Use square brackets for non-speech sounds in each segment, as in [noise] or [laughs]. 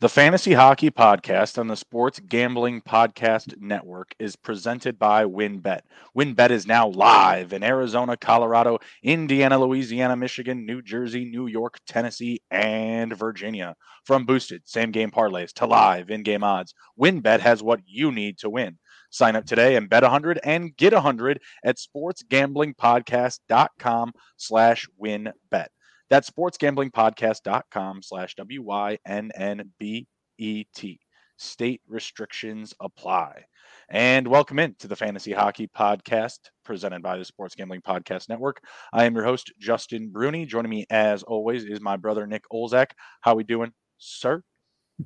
The Fantasy Hockey Podcast on the Sports Gambling Podcast Network is presented by WynnBET. WynnBET is now live in Arizona, Colorado, Indiana, Louisiana, Michigan, New Jersey, New York, Tennessee, and Virginia. From boosted same game parlays to live in game odds, WynnBET has what you need to win. Sign up today and bet 100 and get 100 at sportsgamblingpodcast.com slash wynnbet. That's sportsgamblingpodcast.com slash W-Y-N-N-B-E-T. State restrictions apply. And welcome in to the Fantasy Hockey Podcast presented by the Sports Gambling Podcast Network. I am your host, Justin Bruni. Joining me as always is my brother, Nick Olczak. How we doing, sir?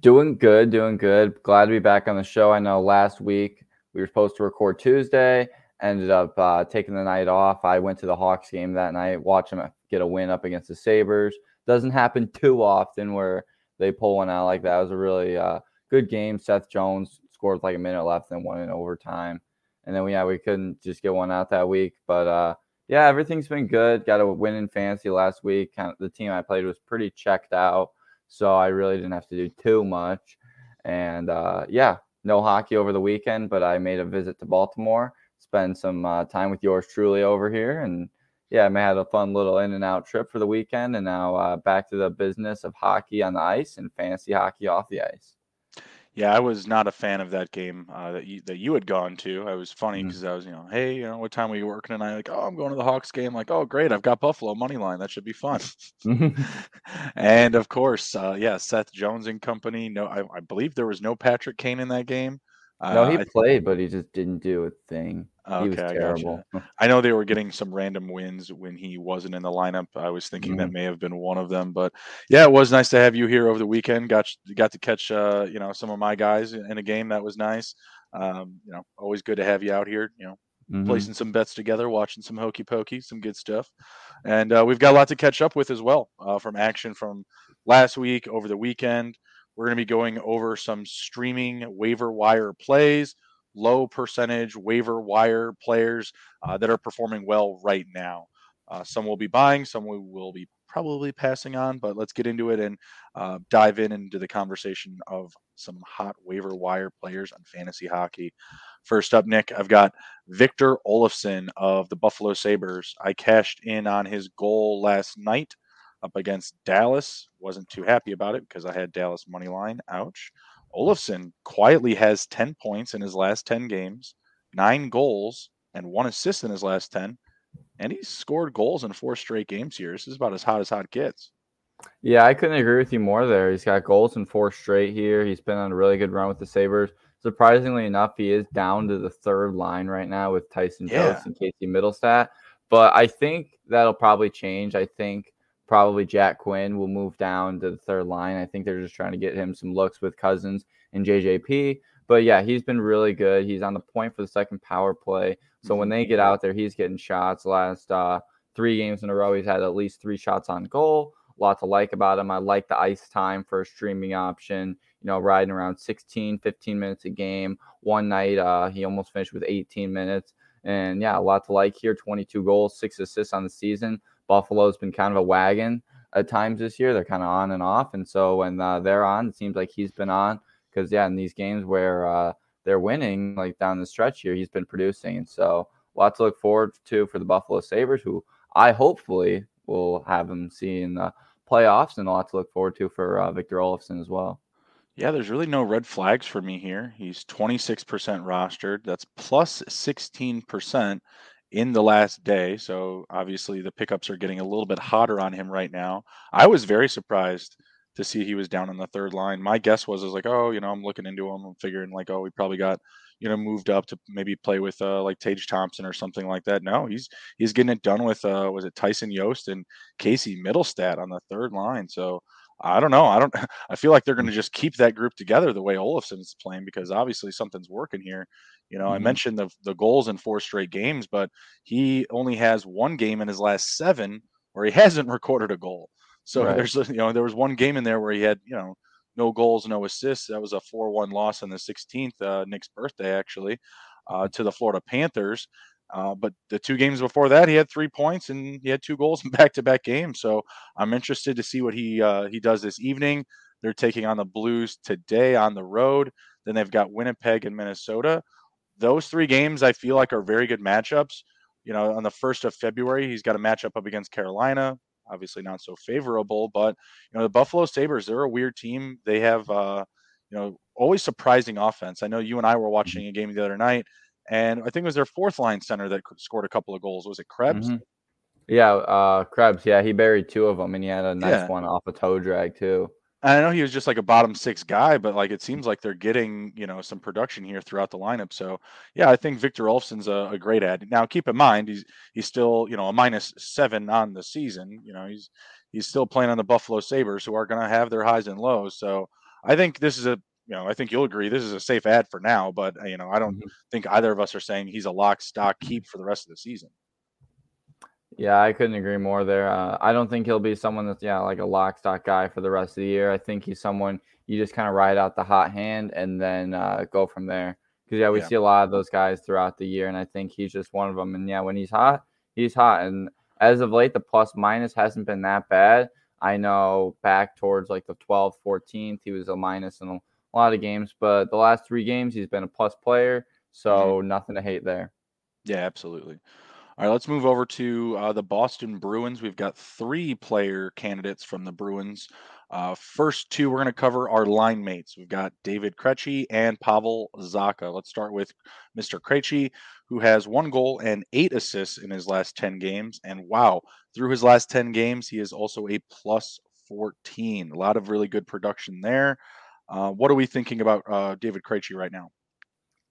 Doing good, doing good. Glad to be back on the show. I know last week we were supposed to record Tuesday, ended up uh, taking the night off. I went to the Hawks game that night, watch them get a win up against the Sabres. Doesn't happen [laughs] too often where they pull one out like that. It was a really uh, good game. Seth Jones scored like a minute left and won in overtime. And then we yeah we couldn't just get one out that week, but uh, yeah, everything's been good. Got a win in fantasy last week. Kind of the team I played was pretty checked out, so I really didn't have to do too much. And uh, yeah, no hockey over the weekend, but I made a visit to Baltimore, spend some uh, time with yours truly over here, and yeah, I had a fun little in and out trip for the weekend, and now uh, back to the business of hockey on the ice and fantasy hockey off the ice. Yeah, I was not a fan of that game uh, that you that you had gone to. I was funny because mm-hmm. I was, you know, hey, you know, what time are you working tonight? Like, oh, I'm going to the Hawks game. Like, oh, great, I've got Buffalo money line. That should be fun. [laughs] and of course, uh, yeah, Seth Jones and company. No, I, I, believe there was no Patrick Kane in that game. No, he uh, played, but he just didn't do a thing. Okay, was terrible. I, [laughs] I, know they were getting some random wins when he wasn't in the lineup. I was thinking mm-hmm. that may have been one of them, but yeah, it was nice to have you here over the weekend. Got got to catch uh, you know some of my guys in a game that was nice. Um, you know, always good to have you out here. You know, mm-hmm. placing some bets together, watching some hokey pokey, some good stuff, and uh, we've got a lot to catch up with as well uh, from action from last week over the weekend. We're going to be going over some streaming waiver wire plays, low percentage waiver wire players uh, that are performing well right now. Uh, some will be buying, some we will be probably passing on, but let's get into it and uh, dive in into the conversation of some hot waiver wire players on fantasy hockey. First up, Nick, I've got Victor Olofsson of the Buffalo Sabres. I cashed in on his goal last night up against Dallas. Wasn't too happy about it because I had Dallas money line. Ouch. Olofsson quietly has 10 points in his last 10 games, nine goals, and one assist in his last 10. And he's scored goals in four straight games here. This is about as hot as hot gets. Yeah, I couldn't agree with you more there. He's got goals in four straight here. He's been on a really good run with the Sabres. Surprisingly enough, he is down to the third line right now with Tyson yeah. Jost and Casey Mittelstadt. But I think that'll probably change. I think probably Jack Quinn will move down to the third line. I think they're just trying to get him some looks with Cozens and JJP. But yeah, he's been really good. He's on the point for the second power play. So when they get out there, he's getting shots. Last uh, three games in a row, he's had at least three shots on goal. A lot to like about him. I like the ice time for a streaming option. You know, riding around 16, 15 minutes a game. One night, uh, he almost finished with 18 minutes. And yeah, a lot to like here. 22 goals, six assists on the season. Buffalo's been kind of a wagon at times this year. They're kind of on and off, and so when uh, they're on, it seems like he's been on because yeah, in these games where uh, they're winning, like down the stretch here, he's been producing, and so a lot to look forward to for the Buffalo Sabres, who I hopefully will have them see in the playoffs, and a lot to look forward to for uh, Victor Olofsson as well. Yeah, there's really no red flags for me here. He's 26% rostered. That's plus 16% in the last day. So obviously the pickups are getting a little bit hotter on him right now. I was very surprised to see he was down on the third line. My guess was, I was like, oh, you know, I'm looking into him. I'm figuring like, oh, we probably got, you know, moved up to maybe play with uh, like Tage Thompson or something like that. No, he's he's getting it done with uh, was it Tyson Jost and Casey Mittelstadt on the third line. So I don't know. I don't. [laughs] I feel like they're going to just keep that group together the way Olofsson's playing because obviously something's working here. You know, mm-hmm. I mentioned the the goals in four straight games, but he only has one game in his last seven where he [laughs] hasn't recorded a goal. So right. there's you know there was one game in there where he had you know no goals, no assists. That was a four-one loss on the 16th, uh, Nick's birthday actually, uh, to the Florida Panthers. Uh, but the two games before that, he had three points and he had two goals in [laughs] back-to-back games. So I'm interested to see what he uh, he does this evening. They're taking on the Blues today on the road. Then they've got Winnipeg and Minnesota. Those three games I feel like are very good matchups. You know, on the first of February, he's got a matchup up against Carolina. Obviously, not so favorable, but you know the Buffalo Sabres. They're a weird team. They have, uh, you know, always surprising offense. I know you and I were mm-hmm. watching a game the other night, and I think it was their fourth line center that scored a couple of goals. Was it Krebs? Mm-hmm. Yeah, uh, Krebs. Yeah, he buried two of them, and he had a nice yeah. one off a toe drag too. I know he was just like a bottom six guy, but like it seems like they're getting you know some production here throughout the lineup. So yeah, I think Victor Olofsson's a, a great add. Now keep in mind he's he's still you know a minus seven on the season. You know he's he's still playing on the Buffalo Sabres, who are going to have their highs and lows. So I think this is a you know I think you'll agree this is a safe add for now. But you know I don't mm-hmm. think either of us are saying he's a lock stock keep for the rest of the season. Yeah, I couldn't agree more there. Uh, I don't think he'll be someone that's yeah like a lock stock guy for the rest of the year. I think he's someone you just kind of ride out the hot hand and then uh, go from there. Because yeah, we yeah. see a lot of those guys throughout the year, and I think he's just one of them. And yeah, when he's hot, he's hot. And as of late, the plus minus hasn't been that bad. I know back towards like the 12th, 14th, he was a minus in a lot of games, but the last three games he's been a plus player, so mm-hmm. nothing to hate there. Yeah, absolutely. All right, let's move over to uh, the Boston Bruins. We've got three player candidates from the Bruins. Uh, first two we're going to cover are line mates. We've got David Krejci and Pavel Zacha. Let's start with Mr. Krejci, who has one goal and eight assists in his last 10 games. And wow, through his last 10 games, he is also a plus 14. A lot of really good production there. Uh, what are we thinking about uh, David Krejci right now?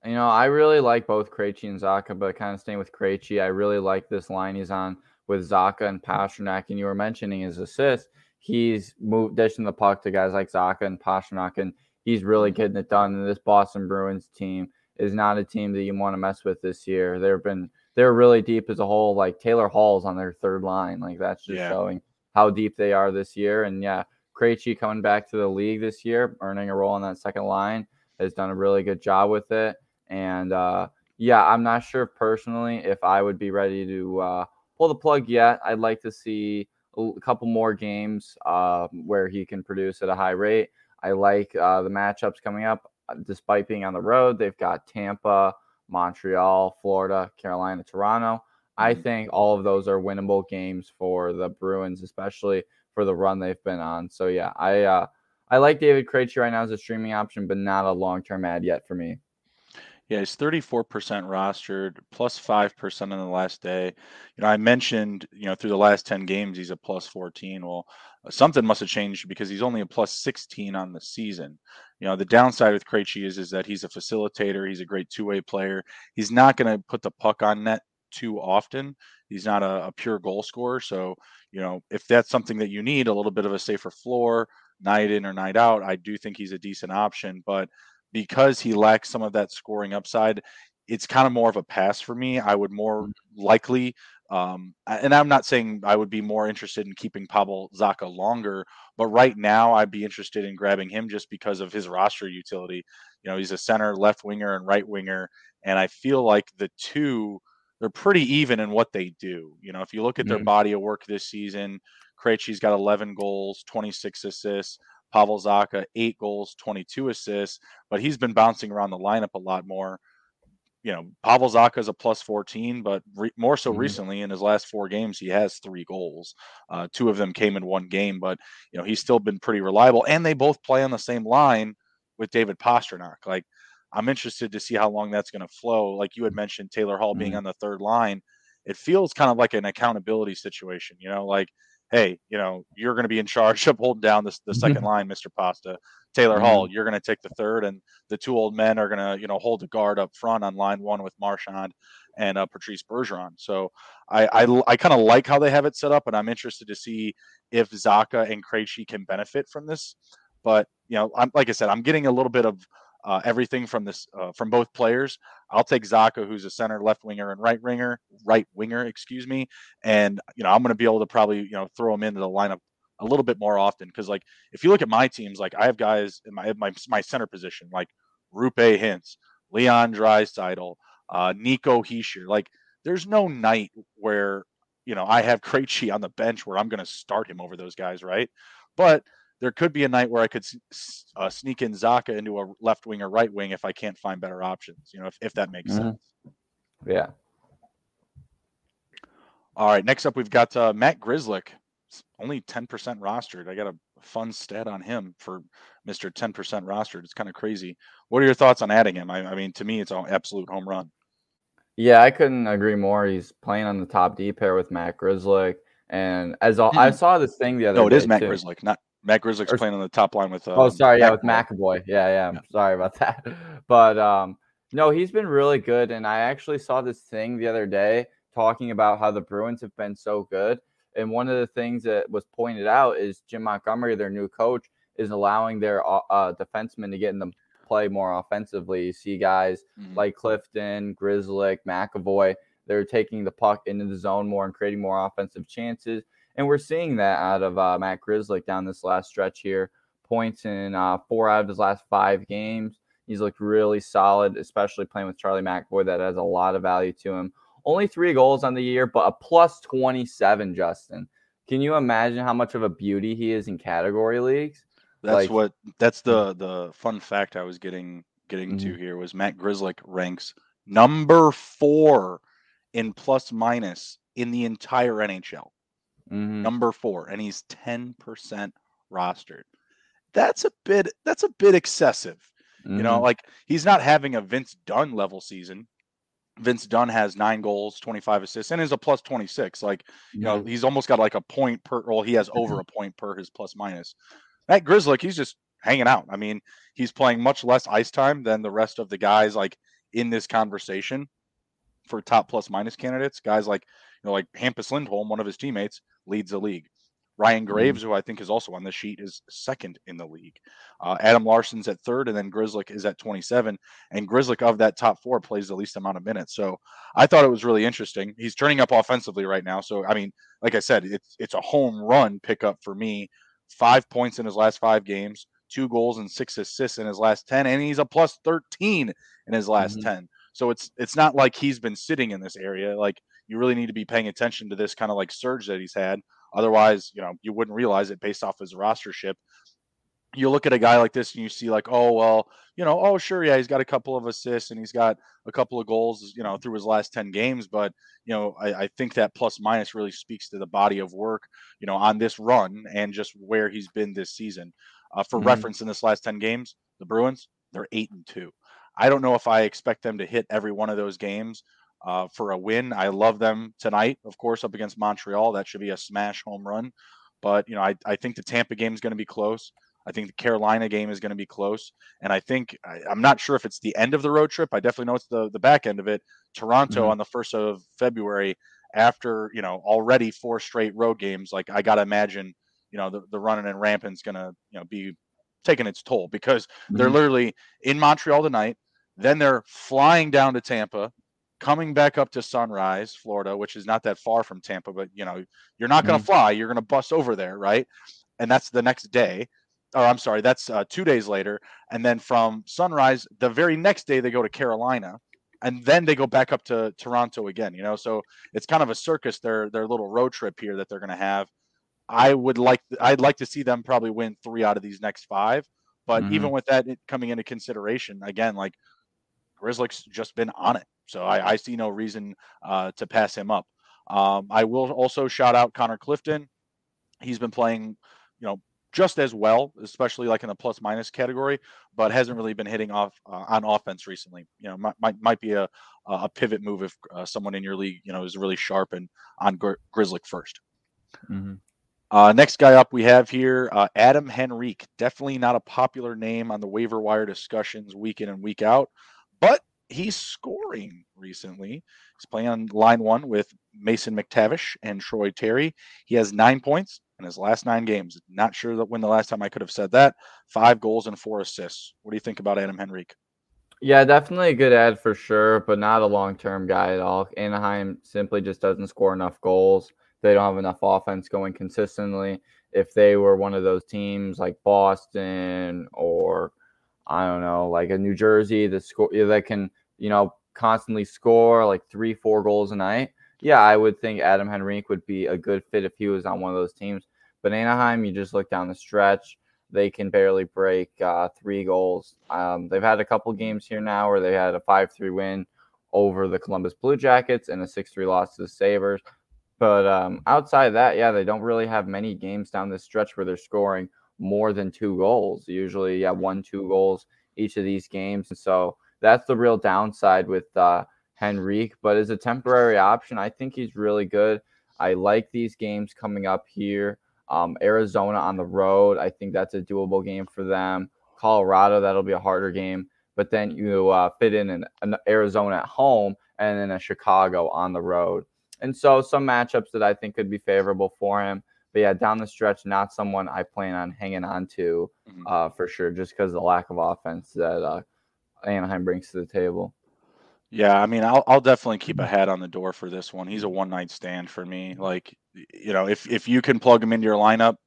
You know, I really like both Krejci and Zacha, but kind of staying with Krejci, I really like this line he's on with Zacha and Pastrnak. And you were mentioning his assist. He's moved dishing the puck to guys like Zacha and Pastrnak, and he's really getting it done. And this Boston Bruins team is not a team that you want to mess with this year. They've been they're really deep as a whole. Like Taylor Hall's on their third line. Like that's just yeah. showing how deep they are this year. And yeah, Krejci coming back to the league this year, earning a role on that second line, has done a really good job with it. And uh, yeah, I'm not sure personally if I would be ready to uh, pull the plug yet. I'd like to see a couple more games uh, where he can produce at a high rate. I like uh, the matchups coming up, uh, despite being on the road. They've got Tampa, Montreal, Florida, Carolina, Toronto. I mm-hmm. think all of those are winnable games for the Bruins, especially for the run they've been on. So yeah, I uh, I like David Krejci right now as a streaming option, but not a long term add yet for me. Yeah, he's 34% rostered, plus 5% in the last day. You know, I mentioned, you know, through the last 10 games, he's a plus 14. Well, uh, something must have changed because he's only a plus 16 on the season. You know, the downside with Krejci is, is that he's a facilitator. He's a great two-way player. He's not going to put the puck on net too often. He's not a, a pure goal scorer. So, you know, if that's something that you need, a little bit of a safer floor, night in or night out, I do think he's a decent option. But because he lacks some of that scoring upside, it's kind of more of a pass for me. I would more mm-hmm. likely, um, and I'm not saying I would be more interested in keeping Pavel Zacha longer, but right now I'd be interested in grabbing him just because of his roster utility. You know, he's a center, left winger, and right winger, and I feel like the two they're pretty even in what they do. You know, if you look at their mm-hmm. body of work this season, Krejci's got 11 goals, 26 assists. Pavel Zacha, eight goals, 22 assists, but he's been bouncing around the lineup a lot more. You know, Pavel Zacha is a plus 14, but re- more so mm-hmm. recently in his last four games, he has three goals. Uh, two of them came in one game, but, you know, he's still been pretty reliable. And they both play on the same line with David Pastrnak. Like, I'm interested to see how long that's going to flow. Like you had mentioned, Taylor Hall mm-hmm. being on the third line, it feels kind of like an accountability situation, you know, like hey, you know, you're going to be in charge of holding down this the 2nd mm-hmm. [laughs] line, Mr. Pasta. Taylor mm-hmm. Hall, you're going to take the third, and the two old men are going to, you know, hold the guard up front on line one with Marchand and uh, Patrice Bergeron. So I I, I kind of like how they have it set up, and I'm interested to see if Zacha and Krejci can benefit from this. But you know, I'm like I said, I'm getting a little bit of uh, everything from this uh, from both players. I'll take Zacha, who's a center, left winger, and right winger, right winger, excuse me. And you know, I'm going to be able to probably you know throw him into the lineup a little bit more often because like if you look at my teams, like I have guys in my my my center position like Roope Hintz, Leon Draisaitl, uh, Nico Hischier. Like there's no night where you know I have Krejci on the bench where I'm going to start him over those guys, right? But there could be a night where I could uh, sneak in Zacha into a left wing or right wing if I can't find better options. You know, if, if that makes mm-hmm. sense. Yeah. All right. Next up, we've got uh, Matt Grzelcyk, only 10% rostered. I got a fun stat on him for Mr. 10% rostered. It's kind of crazy. What are your thoughts on adding him? I, I mean, to me, it's an absolute home run. Yeah, I couldn't agree more. He's playing on the top D pair with Matt Grzelcyk. And as all, I hmm. saw this thing the other day, no, it is Matt too. Grzelcyk, not Matt Grzelcyk's or, playing on the top line with. Uh, oh, sorry, yeah, with McAvoy. Yeah, yeah, yeah. Sorry about [laughs] that. But um, no, he's been really good. And I actually saw this thing the other day talking about how the Bruins have been so good. And one of the things that was pointed out is Jim Montgomery, their new coach, is allowing their uh, uh defensemen to get in the play more offensively. You see guys mm-hmm. like Clifton, Grzelcyk, McAvoy they're taking the puck into the zone more and creating more offensive chances. And we're seeing that out of uh, Matt Grzelcyk down this last stretch here. Points in uh, four out of his last five games. He's looked really solid, especially playing with Charlie McAvoy. That has a lot of value to him. Only three goals on the year, but a plus 27, Justin. Can you imagine how much of a beauty he is in category leagues? That's like, what that's the the fun fact I was getting getting mm-hmm. to here was Matt Grzelcyk ranks number four in plus minus in the entire NHL. Mm-hmm. Number four, and he's 10% rostered. That's a bit that's a bit excessive. Mm-hmm. You know, mm-hmm. like he's not having a Vince Dunn level season. Vince Dunn has nine goals, 25 assists, and is a plus 26. Like, you know, he's almost got like a point per, well, he has over a [laughs] point per his plus minus. That Grzelcyk, he's just hanging out. I mean, he's playing much less ice time than the rest of the guys like in this conversation for top plus minus candidates. Guys like you know like Hampus Lindholm, one of his teammates, leads the league. Ryan mm-hmm. Graves, who I think is also on the sheet, is second in the league. Uh, Adam Larsson's at third, and then Grzelcyk is at 27. And Grzelcyk of that top four plays the least amount of minutes. So I thought it was really interesting. He's turning up offensively right now. So I mean, like I said, it's it's a home run pickup for me. Five points in his last five games, two goals and six assists in his last 10, and he's a plus 13 in his last mm-hmm. 10. So it's it's not like he's been sitting in this area. Like you really need to be paying attention to this kind of like surge that he's had. Otherwise, you know, you wouldn't realize it based off his rostership. You look at a guy like this and you see like, oh well, you know, oh sure, yeah, he's got a couple of assists and he's got a couple of goals, you know, through his last ten games. But you know, I, I think that plus minus really speaks to the body of work, you know, on this run and just where he's been this season. Uh, for mm-hmm. reference, in this last ten games, the Bruins they're eight and two. I don't know if I expect them to hit every one of those games uh, for a win. I love them tonight, of course, up against Montreal. That should be a smash home run. But, you know, I, I think the Tampa game is going to be close. I think the Carolina game is going to be close. And I think, I, am not sure if it's the end of the road trip. I definitely know it's the, the back end of it. Toronto mm-hmm. on the 1st of February after, you know, already four straight road games. Like, I got to imagine, you know, the, the running and ramping is going to, you know, be taking its toll because mm-hmm. they're literally in Montreal tonight. Then they're flying down to Tampa, coming back up to Sunrise, Florida, which is not that far from Tampa, but you know, you're not going to mm-hmm. fly, you're going to bus over there, right? And that's the next day. Or I'm sorry, that's uh, two days later. And then from Sunrise, the very next day, they go to Carolina and then they go back up to Toronto again, you know. So it's kind of a circus, their their little road trip here that they're going to have. I would like I'd like to see them probably win three out of these next five. But mm-hmm. even with that coming into consideration, again, like Grzelcyk's just been on it. So I, I see no reason uh, to pass him up. Um, I will also shout out Connor Clifton. He's been playing, you know, just as well, especially like in the plus minus category, but hasn't really been hitting off uh, on offense recently. You know, might might, might be a a pivot move if uh, someone in your league, you know, is really sharp and on Gr- Grzelcyk 1st mm-hmm. uh, next guy up we have here, uh, Adam Henrique. Definitely not a popular name on the waiver wire discussions week in and week out but he's scoring recently. He's playing on line one with Mason McTavish and Troy Terry. He has nine points in his last nine games. Not sure that when the last time I could have said that. Five goals and four assists. What do you think about Adam Henrique? Yeah, definitely a good add for sure, but not a long term guy at all. Anaheim simply just doesn't score enough goals. They don't have enough offense going consistently. If they were one of those teams like Boston or I don't know, like a New Jersey that score that can, you know, constantly score like three, four goals a night. Yeah, I would think Adam Henrique would be a good fit if he was on one of those teams. But Anaheim, you just look down the stretch. they can barely break uh, three goals. Um, they've had a couple games here now where they had a 5 3 win over the Columbus Blue Jackets and a 6 3 loss to the Sabres. But um, outside that, yeah, they don't really have many games down this stretch where they're scoring more than two goals. Usually, yeah, one, two goals each of these games. And so that's the real downside with uh, Henrique. But as a temporary option, I think he's really good. I like these games coming up here. Um, Arizona on the road, I think that's a doable game for them. Colorado, that'll be a harder game. But then you uh, fit in an, an Arizona at home and then a Chicago on the road. And so some matchups that I think could be favorable for him. But yeah, down the stretch, not someone I plan on hanging on to mm-hmm. uh, for sure, just because of the lack of offense that uh, Anaheim brings to the table. Yeah, I mean, I'll I'll definitely keep a hat on the door for this one. He's a one night stand for me. Like, you know, if if you can plug him into your lineup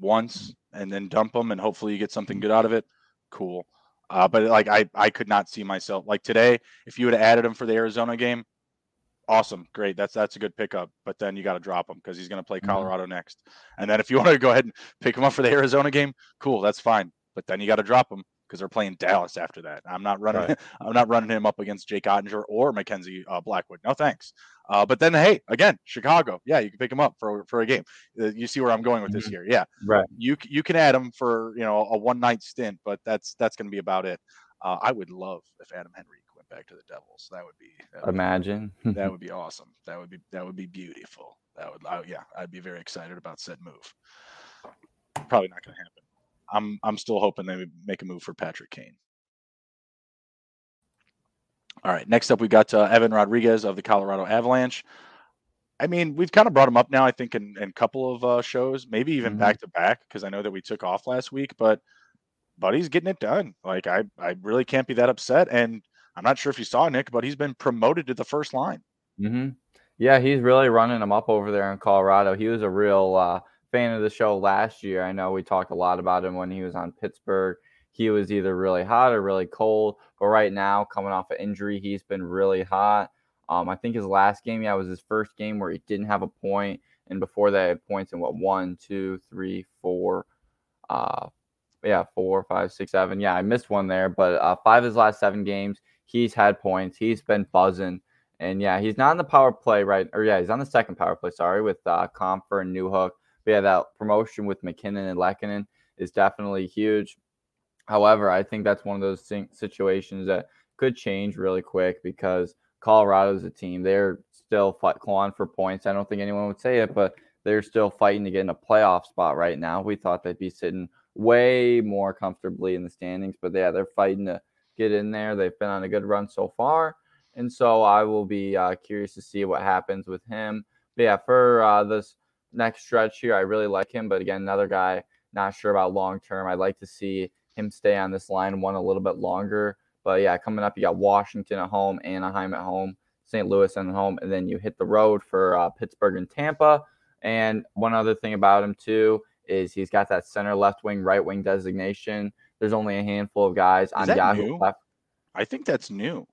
once and then dump him, and hopefully you get something good out of it, cool. Uh, but like, I I could not see myself like today. If you would have added him for the Arizona game, awesome, great. That's that's a good pickup. But then you got to drop him because he's going to play mm-hmm. Colorado mm-hmm. next. And then if you [laughs] want to go ahead and pick him up for the Arizona game, cool, that's fine. But then you got to drop him because they're playing Dallas after that. I'm not running. Right. [laughs] I'm not running him up against Jake Oettinger or Mackenzie uh, Blackwood. No thanks. Uh, but then, hey, again, Chicago. Yeah, you can pick him up for for a game. Uh, you see where I'm going with this mm-hmm. here. Yeah, right. You you can add him for you know a one night stint, but that's that's going to be about it. Uh, I would love if Adam Henry went back to the Devils. That would be that would imagine. Be, that would [laughs] be awesome. That would be that would be beautiful. That would I, yeah, I'd be very excited about said move. Probably not going to happen. I'm I'm still hoping they make a move for Patrick Kane. All right, next up we got uh, Evan Rodrigues of the Colorado Avalanche. I mean, we've kind of brought him up now. I think in, in a couple of uh, shows, maybe even back to back, because I know that we took off last week. But Buddy's getting it done. Like I, I really can't be that upset. And I'm not sure if you saw Nick, but he's been promoted to the first line. Mm-hmm. Yeah, he's really running them up over there in Colorado. He was a real uh, fan of the show last year. I know we talked a lot about him when he was on Pittsburgh. He was either really hot or really cold. But right now, coming off an injury, he's been really hot. Um, I think his last game, yeah, was his first game where he didn't have a point, and before that, had points in what one, two, three, four, uh, yeah, four, five, six, seven. Yeah, I missed one there, but uh, five of his last seven games, he's had points. He's been buzzing. And yeah, he's not on the power play, right? Or yeah, he's on the second power play, sorry, with uh, Compher and Newhook. But yeah, that promotion with MacKinnon and Lehkonen is definitely huge. However, I think that's one of those situations that could change really quick because Colorado's a team. They're still fight, clawing for points. I don't think anyone would say it, but they're still fighting to get in a playoff spot right now. We thought they'd be sitting way more comfortably in the standings, but yeah, they're fighting to get in there. They've been on a good run so far. And so I will be uh, curious to see what happens with him. But yeah, for uh, this next stretch here, I really like him. But again, another guy, not sure about long term. I'd like to see him stay on this line one a little bit longer. But yeah, coming up, you got Washington at home, Anaheim at home, St. Louis at home, and then you hit the road for uh, Pittsburgh and Tampa. And one other thing about him too is he's got that center, left wing, right wing designation. There's only a handful of guys on Yahoo. Left. I think that's new.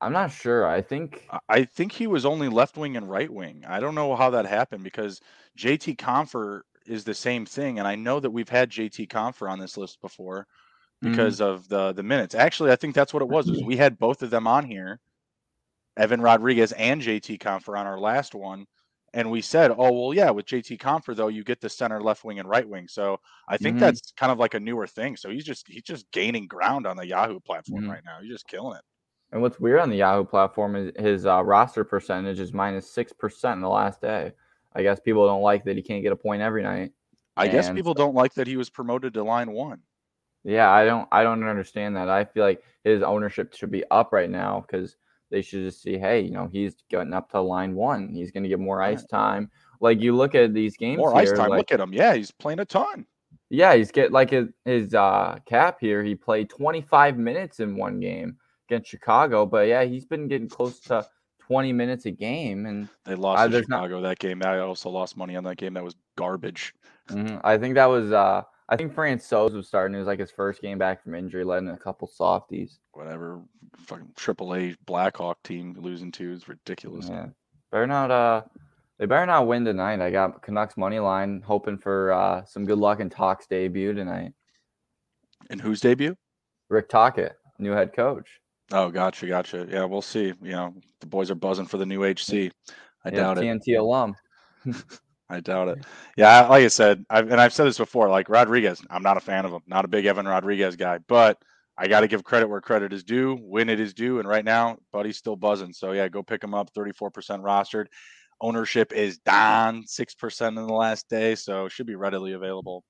I'm not sure. I think I think he was only left wing and right wing. I don't know how that happened because JT Compher is the same thing, and I know that we've had JT Compher on this list before mm-hmm. because mm-hmm. of the the minutes. Actually, I think that's what it was. Was we had both of them on here, Evan Rodrigues and JT Compher on our last one, and we said, oh well, yeah, with JT Compher though, you get the center, left wing, and right wing. So I think mm-hmm. that's kind of like a newer thing. So he's just he's just gaining ground on the Yahoo platform mm-hmm. right now. He's just killing it. And what's weird on the Yahoo platform is his uh, roster percentage is minus six percent in the last day. I guess people don't like that he can't get a point every night. I and guess people so, don't like that he was promoted to line one. Yeah, I don't I don't understand that. I feel like his ownership should be up right now because they should just see, hey, you know, he's getting up to line one. He's going to get more ice time. Like you look at these games, more here, ice time. Like, look at him. Yeah, he's playing a ton. Yeah, he's get like his, his uh, cap here. He played 25 minutes in one game against Chicago, but yeah, he's been getting close to 20 minutes a game. And they lost uh, to Chicago not... that game. I also lost money on that game. That was garbage. Mm-hmm. I think that was. uh I think Francouz was starting. It was like his first game back from injury, letting a couple softies. Whatever, fucking Triple A Blackhawk team losing to is ridiculous. Yeah, better not uh They better not win tonight. I got Canucks money line, hoping for uh, some good luck in Talk's debut tonight. And whose debut? Rick Tocchet, new head coach. Oh, gotcha, gotcha. Yeah, we'll see. You know, the boys are buzzing for the new HC. I yeah, doubt TNT it. alum. [laughs] I doubt it. Yeah, like I said, I've, and I've said this before. Like Rodrigues, I'm not a fan of him. Not a big Evan Rodrigues guy, but I got to give credit where credit is due. When it is due, and right now, Buddy's still buzzing. So yeah, go pick him up. 34% rostered. Ownership is down 6% in the last day, so should be readily available.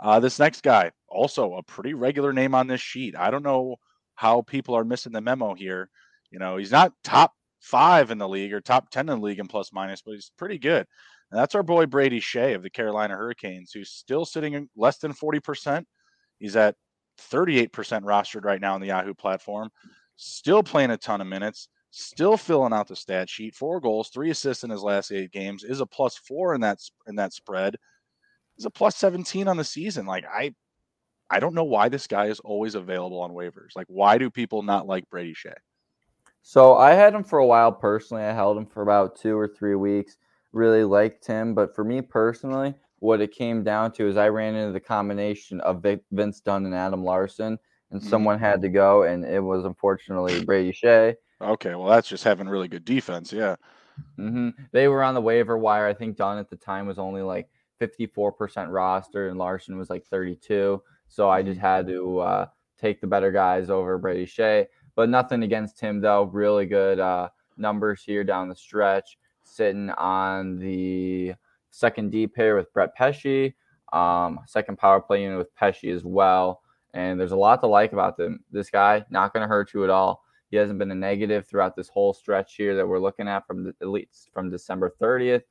Uh, this next guy, also a pretty regular name on this sheet. I don't know how people are missing the memo here. You know, he's not top five in the league or top 10 in the league in plus minus, but he's pretty good. And that's our boy Brady Skjei of the Carolina Hurricanes, who's still sitting less than 40%. He's at 38% rostered right now on the Yahoo platform, still playing a ton of minutes still filling out the stat sheet. Four goals, three assists in his last eight games. Is a plus four in that in that spread. Is a plus seventeen on the season. Like I, I don't know why this guy is always available on waivers. Like why do people not like Brady Skjei? So I had him for a while personally. I held him for about two or three weeks. Really liked him, but for me personally, what it came down to is I ran into the combination of Vince Dunn and Adam Larsson, and mm-hmm. someone had to go, and it was unfortunately Brady Skjei. Okay, well, that's just having really good defense. Yeah. Mm-hmm. They were on the waiver wire. I think Dunn at the time was only like 54% roster, and Larsson was like 32. So I just mm-hmm. had to uh, take the better guys over Brady Skjei. But nothing against him, though. Really good uh, numbers here down the stretch, sitting on the second D pair with Brett Pesce, um, second power play unit with Pesce as well. And there's a lot to like about them. This guy, not going to hurt you at all. He hasn't been a negative throughout this whole stretch here that we're looking at from the, least from December 30th.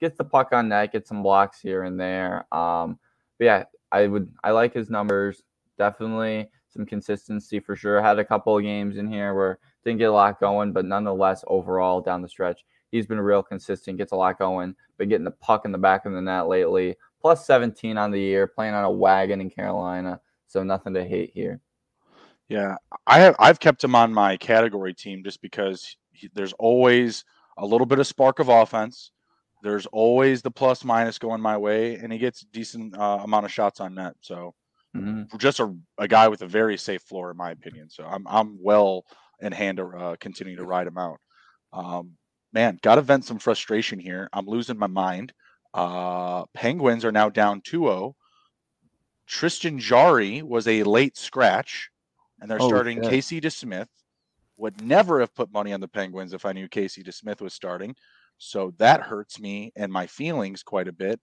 Gets the puck on net, gets some blocks here and there. Um, but yeah, I would I like his numbers. Definitely some consistency for sure. Had a couple of games in here where didn't get a lot going, but nonetheless, overall down the stretch, he's been real consistent, gets a lot going, but getting the puck in the back of the net lately. Plus 17 on the year, playing on a wagon in Carolina. So nothing to hate here. Yeah, I have I've kept him on my category team just because he, there's always a little bit of spark of offense. There's always the plus minus going my way, and he gets decent uh, amount of shots on net. So mm-hmm. just a, a guy with a very safe floor, in my opinion. So I'm I'm well in hand to uh, continue to ride him out. Um, man, got to vent some frustration here. I'm losing my mind. Uh, Penguins are now down 2-0. Tristan Jarry was a late scratch and they're oh, starting shit. Casey DeSmith. Would never have put money on the Penguins if I knew Casey DeSmith was starting. So that hurts me and my feelings quite a bit.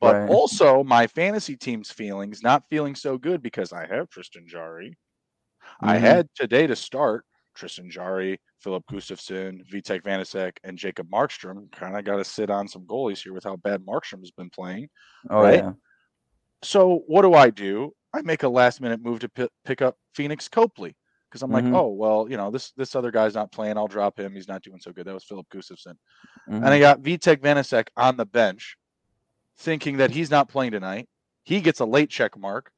But right. also my fantasy team's feelings not feeling so good because I have Tristan Jarry. Mm-hmm. I had today to start Tristan Jarry, Filip Gustavsson, Vitek Vanecek, and Jacob Markstrom. Kind of got to sit on some goalies here with how bad Markstrom has been playing. Oh, right? yeah. So what do I do? I make a last minute move to p- pick up Pheonix Copley because I'm mm-hmm. like, oh well, you know this this other guy's not playing. I'll drop him. He's not doing so good. That was Filip Gustavsson, mm-hmm. and I got Vitek Vanecek on the bench, thinking that he's not playing tonight. He gets a late check mark.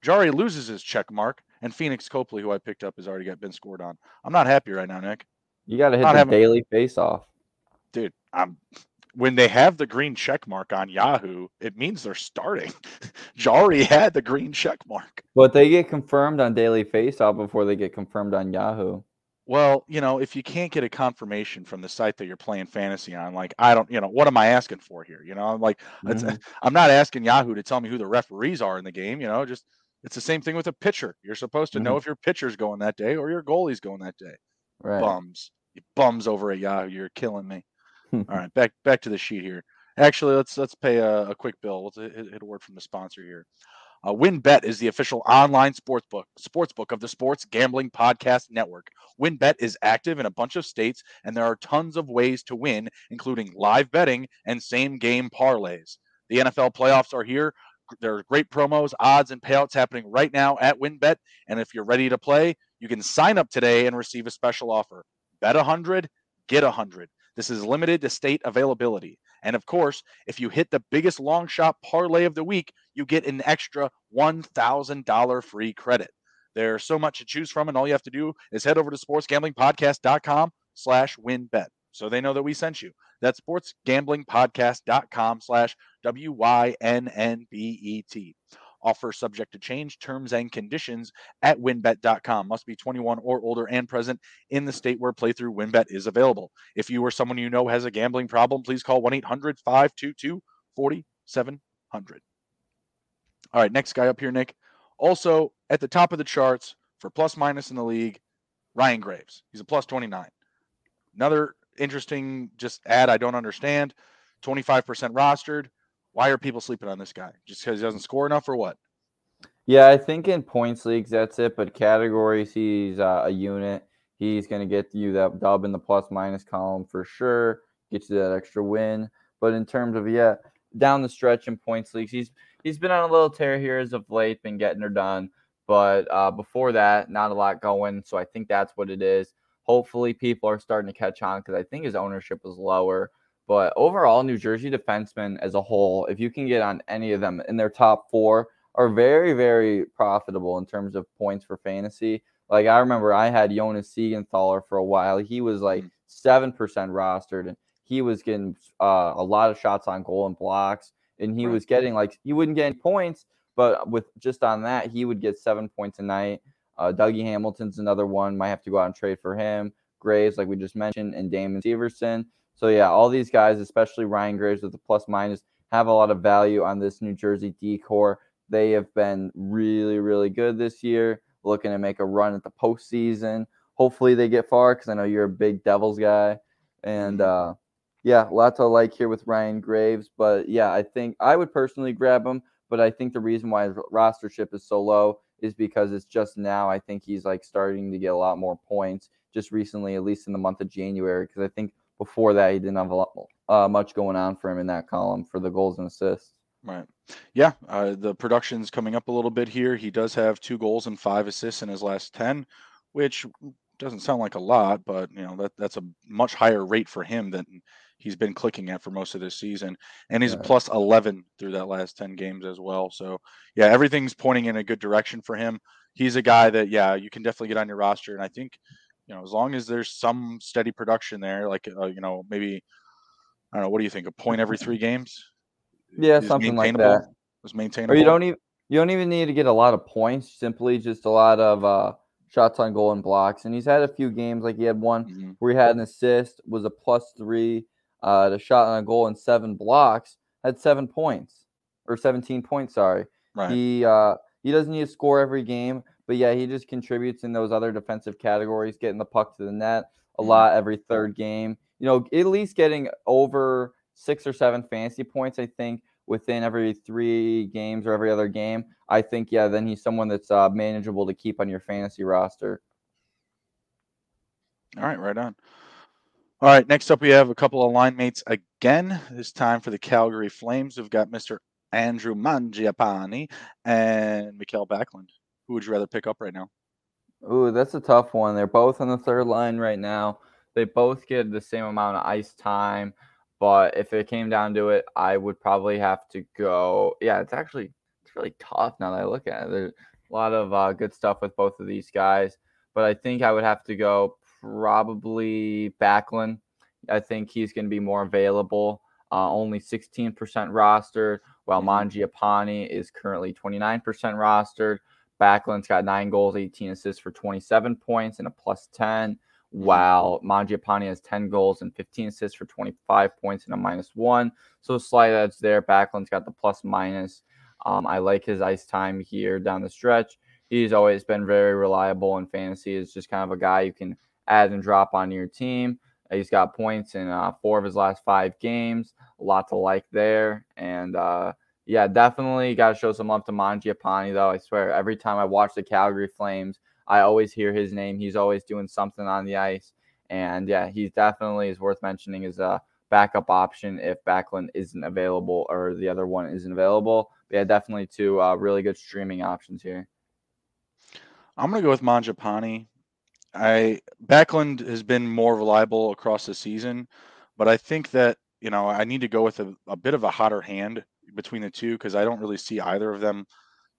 Jarry loses his check mark, and Pheonix Copley, who I picked up, has already got been scored on. I'm not happy right now, Nick. You got to hit the having... Daily Faceoff, dude. I'm when they have the green check mark on Yahoo, it means they're starting. [laughs] Jarry had the green check mark. But they get confirmed on Daily Faceoff before they get confirmed on Yahoo. Well, you know, if you can't get a confirmation from the site that you're playing fantasy on, like I don't, you know, what am I asking for here? You know, I'm like, mm-hmm. I'm not asking Yahoo to tell me who the referees are in the game. You know, just it's the same thing with a pitcher. You're supposed to mm-hmm. know if your pitcher's going that day or your goalie's going that day. Right. Bums, you bums over at Yahoo. You're killing me. [laughs] All right, back back to the sheet here. Actually, let's let's pay a, a quick bill. Let's hit, hit, a word from the sponsor here. Uh, WynnBET is the official online sportsbook sportsbook of the Sports Gambling Podcast Network. WynnBET is active in a bunch of states, and there are tons of ways to win, including live betting and same game parlays. The NFL playoffs are here. There are great promos, odds, and payouts happening right now at WynnBET. And if you're ready to play, you can sign up today and receive a special offer. Bet 100, get 100. This is limited to state availability. And of course, if you hit the biggest long shot parlay of the week, you get an extra $1,000 free credit. There's so much to choose from, and all you have to do is head over to sportsgamblingpodcast.com slash wynnbet. So they know that we sent you. That's sportsgamblingpodcast.com slash W-Y-N-N-B-E-T. Offer subject to change, terms and conditions at wynnbet.com. Must be 21 or older and present in the state where playthrough WynnBET is available. If you or someone you know has a gambling problem, please call 1 800 522 4700. All right, next guy up here, Nick. Also at the top of the charts for plus minus in the league, Ryan Graves. He's a plus 29. Another interesting just add I don't understand. 25% rostered. Why are people sleeping on this guy? Just because he doesn't score enough or what? Yeah, I think in points leagues that's it, but categories he's uh, a unit. He's going to get you that dub in the plus minus column for sure. Get you that extra win. But in terms of yeah, down the stretch in points leagues, he's he's been on a little tear here as of late, been getting her done. But uh, before that, not a lot going. So I think that's what it is. Hopefully, people are starting to catch on because I think his ownership was lower. But overall, New Jersey defensemen as a whole, if you can get on any of them in their top four, are very, very profitable in terms of points for fantasy. Like I remember I had Jonas Siegenthaler for a while. He was like mm. seven percent rostered, and he was getting uh, a lot of shots on goal and blocks, and he right. was getting like he wouldn't get any points, but with just on that, he would get seven points a night. Uh, Dougie Hamilton's another one. Might have to go out and trade for him. Graves, like we just mentioned, and Damon Severson. So yeah, all these guys, especially Ryan Graves with the plus minus, have a lot of value on this New Jersey decor. They have been really, really good this year. Looking to make a run at the postseason. Hopefully they get far because I know you're a big Devils guy. And mm-hmm. uh, yeah, lots to like here with Ryan Graves. But yeah, I think I would personally grab him. But I think the reason why his rostership is so low is because it's just now. I think he's like starting to get a lot more points just recently, at least in the month of January. Because I think before that he didn't have a lot uh, much going on for him in that column for the goals and assists. Right. Yeah. Uh, the production's coming up a little bit here. He does have two goals and five assists in his last 10, which doesn't sound like a lot, but you know, that that's a much higher rate for him than he's been clicking at for most of this season. And he's plus 11 through that last 10 games as well. So, yeah, everything's pointing in a good direction for him. He's a guy that, yeah, you can definitely get on your roster. And I think, you know, as long as there's some steady production there, like, uh, you know, maybe, I don't know, what do you think? A point every three games? Yeah, something like that. Was maintainable. Or you don't even you don't even need to get a lot of points. Simply just a lot of uh, shots on goal and blocks. And he's had a few games like he had one mm-hmm. where he had an assist, was a plus three, uh, a shot on a goal and seven blocks, had seven points or seventeen points. Sorry, right. he uh, he doesn't need to score every game, but yeah, he just contributes in those other defensive categories, getting the puck to the net a mm-hmm. lot every third game. You know, at least getting over six or seven fantasy points. I think within every three games or every other game, I think yeah, then he's someone that's uh, manageable to keep on your fantasy roster. All right, right on. All right, next up we have a couple of line mates again. This time for the Calgary Flames, we've got Mr. Andrew Mangiapane and Mikael Backlund. Who would you rather pick up right now? Ooh, that's a tough one. They're both on the third line right now. They both get the same amount of ice time. But if it came down to it, I would probably have to go. Yeah, it's actually it's really tough now that I look at it. There's a lot of uh, good stuff with both of these guys, but I think I would have to go probably Backlund. I think he's going to be more available. Uh, only 16% rostered, while mm-hmm. Mangiapane is currently 29% rostered. Backlund's got nine goals, 18 assists for 27 points and a plus 10 while Mangiapane has 10 goals and 15 assists for 25 points and a minus one. So slight edge there. Backlund's got the plus minus. Um, I like his ice time here down the stretch. He's always been very reliable in fantasy. Is just kind of a guy you can add and drop on your team. He's got points in uh, four of his last five games. A lot to like there. And uh, yeah, definitely got to show some love to Mangiapane, though. I swear, every time I watch the Calgary Flames, I always hear his name. He's always doing something on the ice. And yeah, he definitely is worth mentioning as a backup option if Backlund isn't available or the other one isn't available. But yeah, definitely two uh, really good streaming options here. I'm going to go with Mangiapane. I Backlund has been more reliable across the season, but I think that you know I need to go with a, a bit of a hotter hand between the two because I don't really see either of them,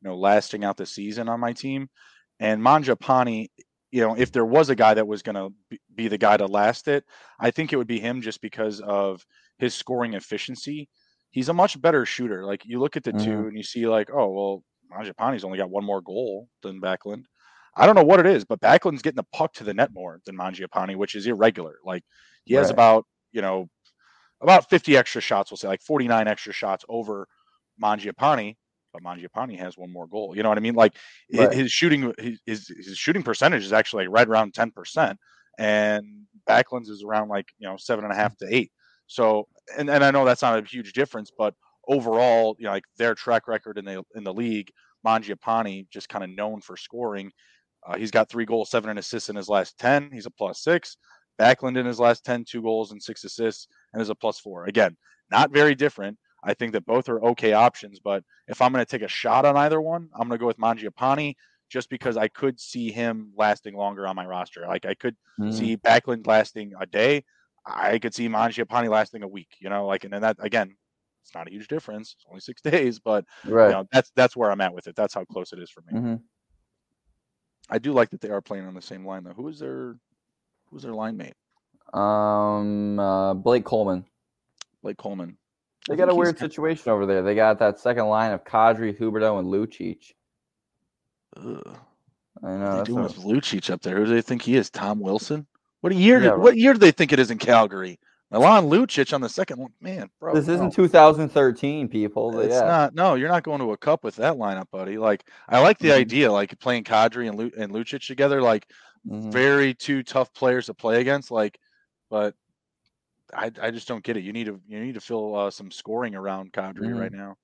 you know, lasting out the season on my team. And Mangiapane, you know, if there was a guy that was going to be the guy to last it. I think it would be him just because of his scoring efficiency. He's a much better shooter. Like you look at the mm-hmm. two and you see like, oh well, Mangiapane's only got one more goal than Backlund. I don't know what it is, but Backlund's getting the puck to the net more than Mangiapane, which is irregular. Like he has right. about, you know, about 50 extra shots, we'll say like 49 extra shots over Mangiapane, but Mangiapane has one more goal. You know what I mean? Like right. his shooting, his, his shooting percentage is actually like right around 10%. And Backlund's is around like, you know, seven and a half to eight. So, and, and I know that's not a huge difference, but overall, you know, like their track record in the, in the league, Mangiapane just kind of known for scoring uh, he's got three goals, seven and assists in his last 10. He's a plus six. Backlund in his last 10, two goals and six assists, and is a plus four. Again, not very different. I think that both are okay options, but if I'm going to take a shot on either one, I'm going to go with Mangiapane just because I could see him lasting longer on my roster. Like I could mm. see Backlund lasting a day. I could see Mangiapane lasting a week, you know, like, and then that again, it's not a huge difference. It's only six [laughs] days, but right. you know, that's, that's where I'm at with it. That's how close it is for me. Mm-hmm. I do like that they are playing on the same line though. Who is their who's their line mate? Um, uh, Blake Coleman. Blake Coleman. They got a weird situation over there. They got that second line of Kadri, Huberdeau, and Lucic. Ugh. I know. What doing with Lucic up there? Who do they think he is? Tom Wilson? What year? Yeah, did, right. What year do they think it is in Calgary? Milan Lucic on the second one. Man, bro. This isn't 2013, people. It's yeah. not. No, you're not going to a cup with that lineup, buddy. Like, I like the mm-hmm. idea, like playing Kadri and, Lu- and Lucic together, like mm-hmm. very two tough players to play against. Like, but I, I just don't get it. You need to you need to fill uh, some scoring around Kadri mm-hmm. right now.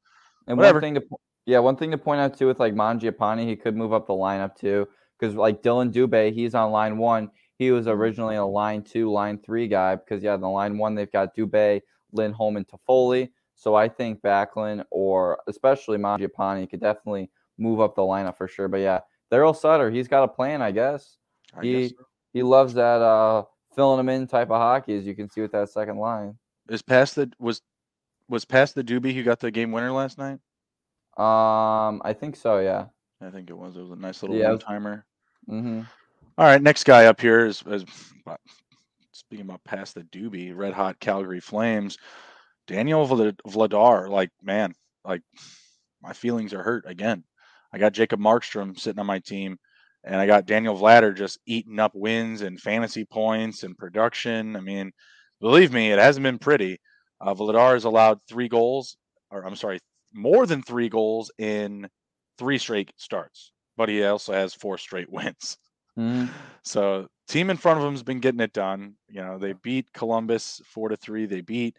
And Whatever. one thing to yeah, one thing to point out too with like Mangiapane, he could move up the lineup too because like Dillon Dubé, he's on line one he was originally a line two, line three guy because yeah, the line one they've got Dubé, Lindholm, and Toffoli. So I think Backlund or especially Mangiapane could definitely move up the lineup for sure. But yeah, Daryl Sutter, he's got a plan, I guess. I he guess so. he loves that uh filling him in type of hockey, as you can see with that second line. Is past the was was past the Doobie who got the game winner last night? Um, I think so. Yeah, I think it was. It was a nice little yeah, one timer. Mm-hmm. All right, next guy up here is, is speaking about past the doobie, red hot Calgary Flames. Daniel Vladar, like man, like my feelings are hurt again. I got Jacob Markstrom sitting on my team, and I got Daniel Vladar just eating up wins and fantasy points and production. I mean, believe me, it hasn't been pretty. Uh, Vladar has allowed three goals, or I'm sorry, more than three goals in three straight starts, but he also has four straight [laughs] wins. Mm-hmm. So team in front of them has been getting it done. You know, they beat Columbus four to three. They beat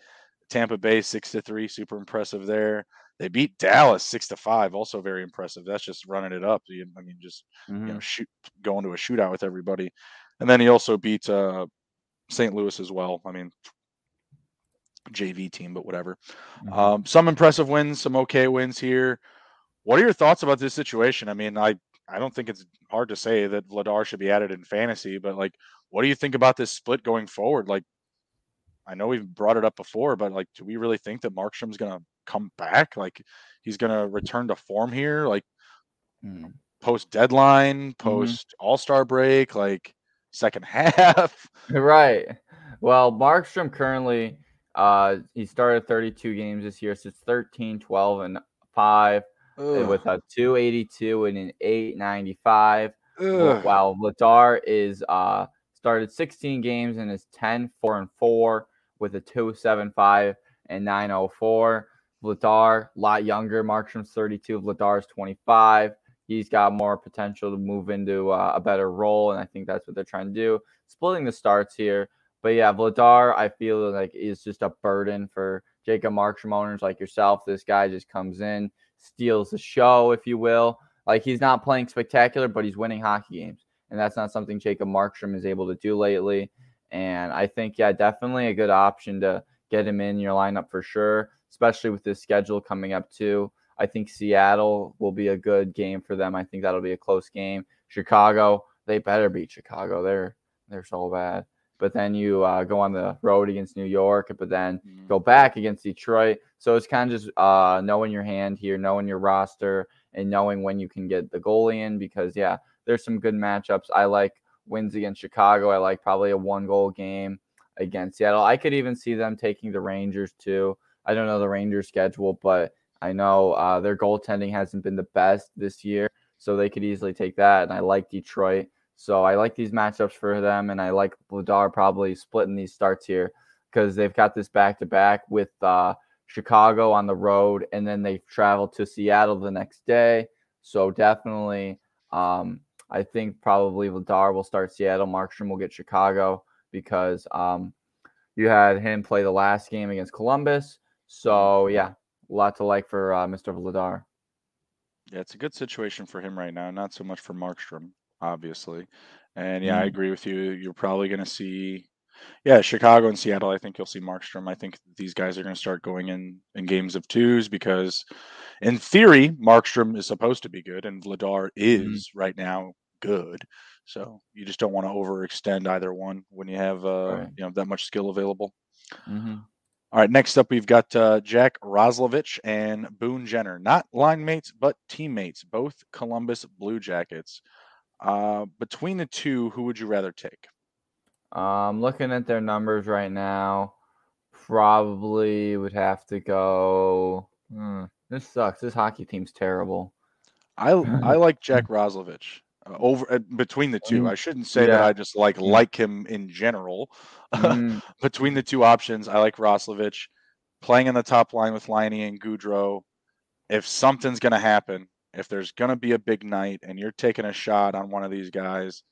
Tampa Bay six to three. Super impressive there. They beat Dallas six to five. Also very impressive. That's just running it up. I mean, just mm-hmm. you know, shoot going to a shootout with everybody. And then he also beat uh, St. Louis as well. I mean, JV team, but whatever. Mm-hmm. Um, some impressive wins, some okay wins here. What are your thoughts about this situation? I mean, I I don't think it's hard to say that Vladar should be added in fantasy, but like, what do you think about this split going forward? Like, I know we've brought it up before, but like, do we really think that Markstrom's going to come back? Like, he's going to return to form here, like mm. post deadline, mm-hmm. post mm-hmm. All Star break, like second [laughs] half? Right. Well, Markstrom currently, uh, he started 32 games this year, so it's 13, 12, and 5 Ugh. with a 282 and an 895. Ugh. While Vladar is uh started 16 games and is 10, 4 and 4 with a 275 and 904. Vladar, a lot younger. Markstrom's 32. Vladar's 25. He's got more potential to move into uh, a better role, and I think that's what they're trying to do. Splitting the starts here. But yeah, Vladar, I feel like is just a burden for Jacob Markstrom owners like yourself. This guy just comes in, steals the show, if you will. Like he's not playing spectacular, but he's winning hockey games. And that's not something Jacob Markstrom is able to do lately. And I think, yeah, definitely a good option to get him in your lineup for sure, especially with this schedule coming up too. I think Seattle will be a good game for them. I think that'll be a close game. Chicago, they better beat Chicago. They're they're so bad but then you uh, go on the road against New York, but then mm-hmm. go back against Detroit. So it's kind of just uh, knowing your hand here, knowing your roster, and knowing when you can get the goalie in because, yeah, there's some good matchups. I like wins against Chicago. I like probably a one goal game against Seattle. I could even see them taking the Rangers too. I don't know the Rangers schedule, but I know uh, their goaltending hasn't been the best this year, so they could easily take that. And I like Detroit, so I like these matchups for them, and I like Vladar probably splitting these starts here because they've got this back to back with uh, Chicago on the road, and then they travel to Seattle the next day. So definitely, um, I think probably Vladar will start Seattle. Markstrom will get Chicago because um, you had him play the last game against Columbus. So yeah, a lot to like for uh, Mr. Vladar. Yeah, it's a good situation for him right now. Not so much for Markstrom, obviously. And yeah, mm. I agree with you. You're probably going to see, yeah, Chicago and Seattle. I think you'll see Markstrom. I think these guys are going to start going in in games of twos because, in theory, Markstrom is supposed to be good, and Vladar mm. is mm. right now good. So you just don't want to overextend either one when you have uh, right. you know that much skill available. Mm-hmm. All right, next up we've got uh, Jack Roslovic and Boone Jenner, not line mates but teammates, both Columbus Blue Jackets. Uh, between the two, who would you rather take? Um, looking at their numbers right now, probably would have to go. Hmm, this sucks. This hockey team's terrible. I I [laughs] like Jack Roslovic uh, over uh, between the two. Mm, I shouldn't say yeah. that I just like like him in general. [laughs] Mm. between the two options, I like Roslovic playing in the top line with Laine and Gaudreau. If something's going to happen, if there's going to be a big night and you're taking a shot on one of these guys,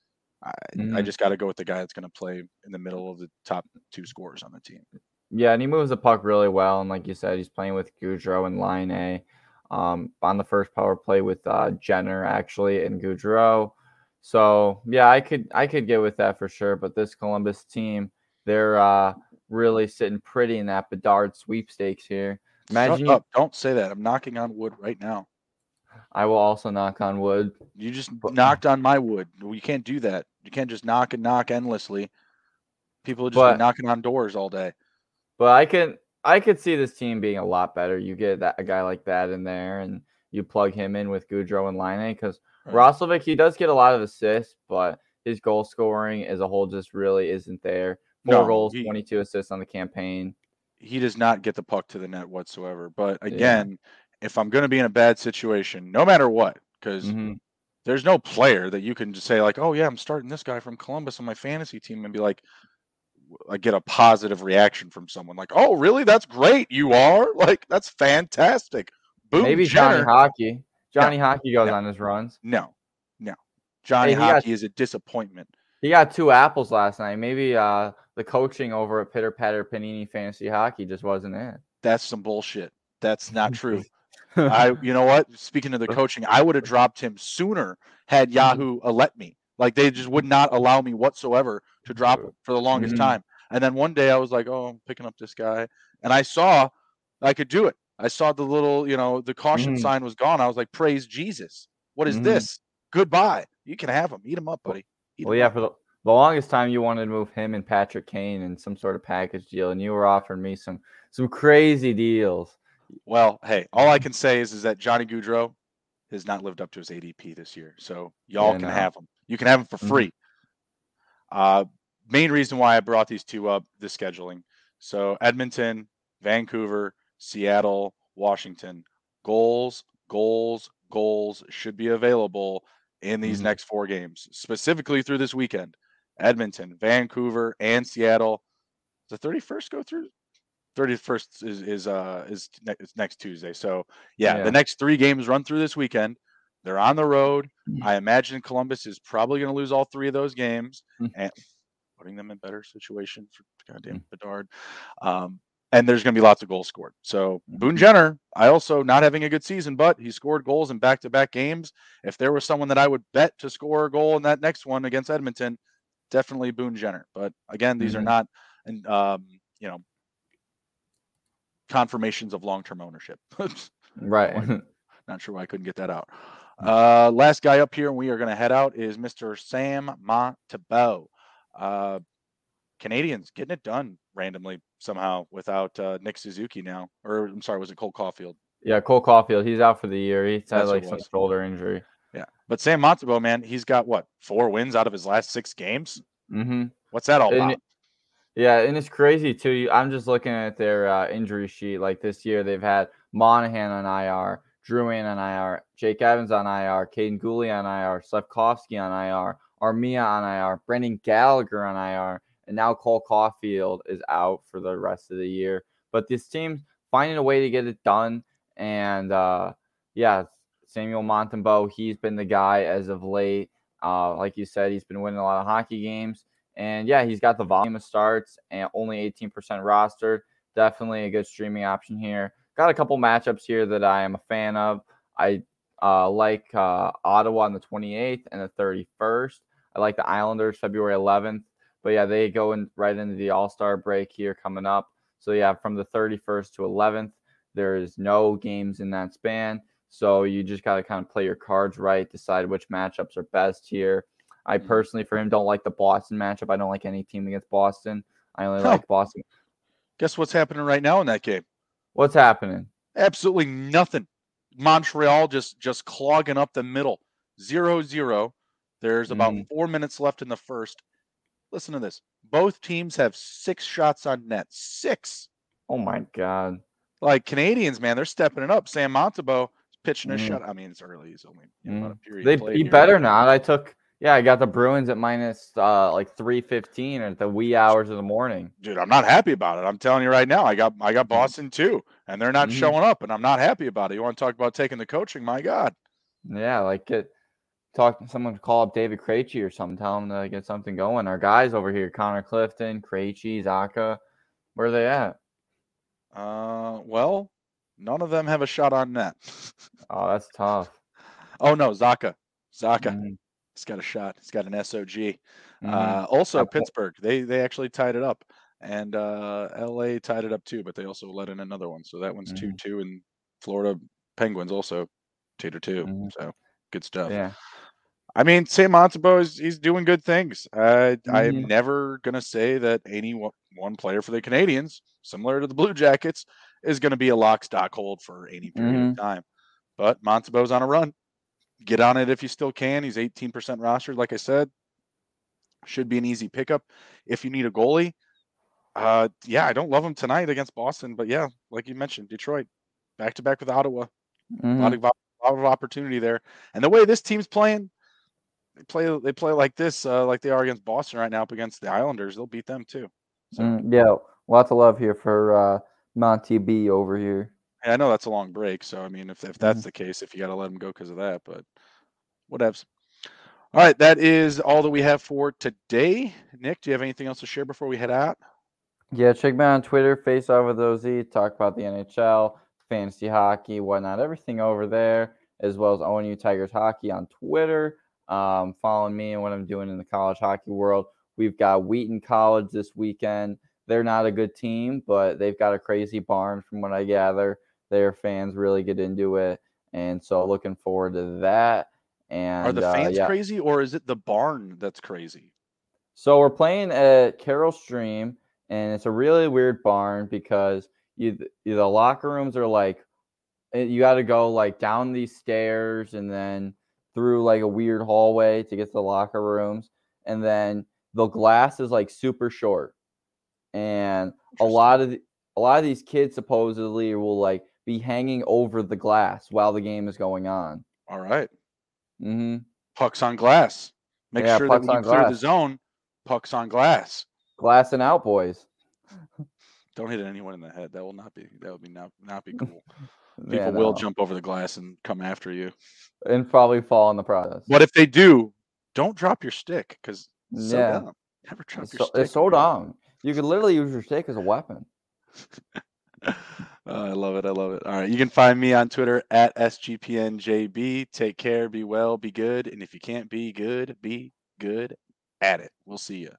I, mm. I just got to go with the guy that's going to play in the middle of the top two scorers on the team. Yeah, and he moves the puck really well. And like you said, he's playing with Gaudreau and Laine um, on the first power play with uh, Jenner actually and Gaudreau. So yeah, I could I could get with that for sure. But this Columbus team, they're uh, really sitting pretty in that Bedard sweepstakes here. Imagine Shut up! Don't say that. I'm knocking on wood right now. I will also knock on wood. You just knocked on my wood. You can't do that. You can't just knock and knock endlessly. People are just but, knocking on doors all day. But I can I could see this team being a lot better. You get that a guy like that in there, and you plug him in with Gaudreau and Laine because right. Roslovic he does get a lot of assists, but his goal scoring as a whole just really isn't there. Four no, goals, he, 22 assists on the campaign. He does not get the puck to the net whatsoever. But again. If I'm going to be in a bad situation, no matter what, because mm-hmm. there's no player that you can just say like, "Oh yeah, I'm starting this guy from Columbus on my fantasy team," and be like, I get a positive reaction from someone like, "Oh, really? That's great. You are [laughs] like that's fantastic." Boom, Maybe Jenner. Johnny Hockey. Johnny no, Hockey goes no, on his runs. No, no. Johnny hey, Hockey got, is a disappointment. He got two apples last night. Maybe uh, the coaching over at Pitter Patter Panini Fantasy Hockey just wasn't it. That's some bullshit. That's not true. [laughs] I, [laughs] you know what? Speaking of the coaching, I would have dropped him sooner had Yahoo let me. Like they just would not allow me whatsoever to drop him for the longest mm-hmm. time. And then one day I was like, oh, I'm picking up this guy. And I saw I could do it. I saw the little, you know, the caution mm-hmm. sign was gone. I was like, praise Jesus. What is mm-hmm. this? Goodbye. You can have him. Eat him up, buddy. Eat well, yeah, for the, the longest time you wanted to move him and Patrick Kane in some sort of package deal, and you were offering me some some crazy deals. Well, hey, all I can say is is that Johnny Gaudreau has not lived up to his ADP this year. So y'all yeah, can no. have him. You can have them for mm-hmm. free. Mm-hmm. Uh, main reason why I brought these two up, the scheduling. So Edmonton, Vancouver, Seattle, Washington, goals, goals, goals should be available in these mm-hmm. next four games, specifically through this weekend. Edmonton, Vancouver, and Seattle. Does the 31st go through? 31st is is uh is, ne- is next Tuesday. So yeah, yeah, the next three games run through this weekend. They're on the road. Mm-hmm. I imagine Columbus is probably going to lose all three of those games mm-hmm. and putting them in better situation for goddamn mm-hmm. Bedard. Um, and there's going to be lots of goals scored. So Boone Jenner, I also not having a good season, but he scored goals in back-to-back games. If there was someone that I would bet to score a goal in that next one against Edmonton, definitely Boone Jenner. But again, these mm-hmm. are not, and um, you know, confirmations of long-term ownership. [laughs] right. [laughs] not sure why I couldn't get that out. Uh, last guy up here, and we are going to head out, is Mr. Sam Montembeault. Uh, Canadiens getting it done randomly somehow without uh, Nick Suzuki now. Or I'm sorry, was it Cole Caufield? Yeah, Cole Caufield. He's out for the year. He's had That's like some shoulder injury. Yeah, but Sam Montembeault, man, he's got what four wins out of his last six games. Mm-hmm. What's that all And about? Yeah, and it's crazy too. I'm just looking at their uh, injury sheet. Like this year, they've had Monahan on IR, Drouin on IR, Jake Evans on IR, Kaiden Guhle on IR, Slavkovsky on IR, Armia on IR, Brendan Gallagher on IR, and now Cole Caufield is out for the rest of the year. But this team's finding a way to get it done. And uh, yeah, Samuel Montembeault, he's been the guy as of late. Uh, like you said, he's been winning a lot of hockey games. And yeah, he's got the volume of starts and only 18% rostered. Definitely a good streaming option here. Got a couple matchups here that I am a fan of. I uh, like uh, Ottawa on the 28th and the 31st. I like the Islanders February 11th. But yeah, they go in right into the All Star break here coming up. So yeah, from the 31st to 11th, there is no games in that span. So you just got to kind of play your cards right, decide which matchups are best here. I Mm-hmm. personally, for him, don't like the Boston matchup. I don't like any team against Boston. I only Huh. like Boston. Guess what's happening right now in that game? What's happening? Absolutely nothing. Montreal just just clogging up the middle. Zero zero. There's about Mhm. four minutes left in the first. Listen to this. Both teams have six shots on net. Six. Oh my god. Like Canadiens, man, they're stepping it up. Sam Montembeault is pitching a Mhm. shot. I mean, it's early. He's only you know, about a period. They he here. better not. I took yeah, I got the Bruins at minus uh like three fifteen at the wee hours of the morning. dude, I'm not happy about it. I'm telling you right now. I got I got Mhm. Boston too, and they're not Mhm. showing up, and I'm not happy about it. You want to talk about taking the coaching? My God. Yeah, like get talk someone to call up David Krejci or something, tell him to get something going. Our guys over here, Connor Clifton, Krejci, Zacha, where are they at? Uh, well, none of them have a shot on net. [laughs] Oh, that's tough. oh no, Zacha. Zacha. Mhm, He's got a shot. He's got an SOG. mhm. Uh, also Pittsburgh. They they actually tied it up, and uh, LA tied it up too, but they also let in another one. So that one's two Mhm. two, and Florida Penguins also two to 2 Mhm. So good stuff. yeah. I mean, Sam Montembeault is he's doing good things. Uh, I am Mhm. never gonna say that any one, one player for the Canadiens, similar to the Blue Jackets, is gonna be a lock stock hold for any period of time. But Montembeault's on a run. Get on it if you still can. He's 18% rostered, like I said. Should be an easy pickup. If you need a goalie, uh, yeah, I don't love him tonight against Boston, but yeah, like you mentioned, Detroit, back to back with Ottawa. A lot of, lot of opportunity there. And the way this team's playing, they play they play like this, uh, like they are against Boston right now up against the Islanders. They'll beat them too. So Mm, yeah, lots of love here for uh, Monty B over here. I know that's a long break. So I mean, if if that's the case, if you got to let them go because of that, but whatevs. All right, that is all that we have for today. Nick, do you have anything else to share before we head out? Yeah, check me out on Twitter, Face Off with OZ, talk about the NHL, fantasy hockey, whatnot, everything over there, as well as ONU Tigers Hockey on Twitter. Um, following me and what I'm doing in the college hockey world. We've got Wheaton College this weekend. They're not a good team, but they've got a crazy barn from what I gather. Their fans really get into it. And so looking forward to that. And Are the uh, fans yeah. crazy, or is it the barn that's crazy? So we're playing at Carol Stream, and it's a really weird barn because you the locker rooms are like eh, you got to go like down these stairs and then through like a weird hallway to get to the locker rooms, and then the glass is like super short, and a lot of the, a lot of these kids supposedly will like be hanging over the glass while the game is going on. All right, hmm pucks on glass. Make Yeah, sure that when you on clear the zone, pucks on glass. Glass and out, boys. [laughs] Don't hit anyone in the head. That will not be. That would be not not be cool. [laughs] People Yeah, will jump over the glass and come after you. and probably fall in the process. But if they do, don't drop your stick because so Yeah. dumb. Never drop It's your so, stick. it's so dumb. You could literally use your stick as a weapon. [laughs] Uh, I love it. I love it. All right. You can find me on Twitter at SGPNJB. Take care. Be well. Be good. And if you can't be good, be good at it. We'll see you.